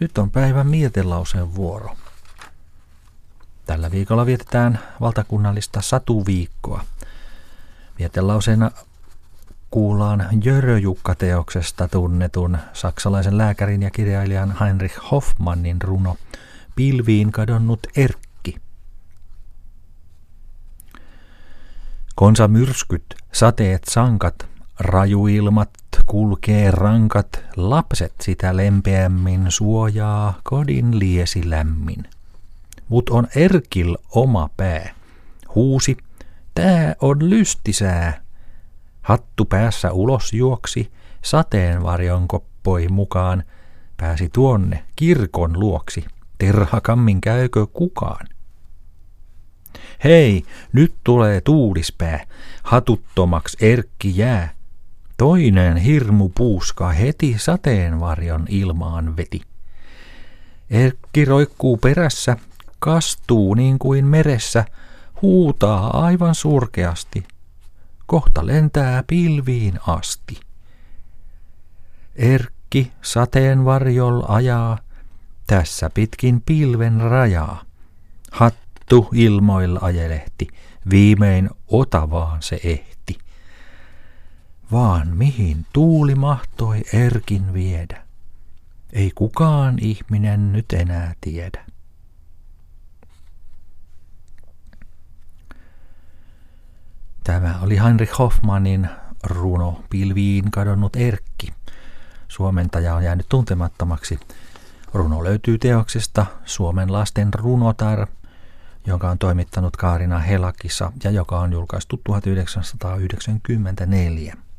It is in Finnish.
Nyt on päivän mietelauseen vuoro. Tällä viikolla vietetään valtakunnallista satuviikkoa. Mietelauseena kuullaan Jöröjukka-teoksesta tunnetun saksalaisen lääkärin ja kirjailijan Heinrich Hoffmannin runo Pilviin kadonnut Erkki. Konsa myrskyt, sateet sankat, rajuilmat, kulkee rankat, lapset sitä lempeämmin suojaa kodin liesi lämmin. Mut on Erkil oma pää. Huusi, tää on lystisää. Hattu päässä ulos juoksi, sateenvarjon koppoi mukaan, pääsi tuonne kirkon luoksi. Terhakammin käykö kukaan? Hei, nyt tulee tuulispää, hatuttomaksi Erkki jää. Toinen hirmu puuska heti sateenvarjon ilmaan veti. Erkki roikkuu perässä, kastuu niin kuin meressä, huutaa aivan surkeasti. Kohta lentää pilviin asti. Erkki sateenvarjol ajaa, tässä pitkin pilven rajaa. Hattu ilmoilla ajelehti, viimein otavaan se ehti. Vaan mihin tuuli mahtoi Erkin viedä, ei kukaan ihminen nyt enää tiedä. Tämä oli Heinrich Hoffmannin runo Pilviin kadonnut Erkki. Suomentaja on jäänyt tuntemattomaksi. Runo löytyy teoksesta Suomen lasten runotar, jonka on toimittanut Kaarina Helakissa ja joka on julkaistu 1994.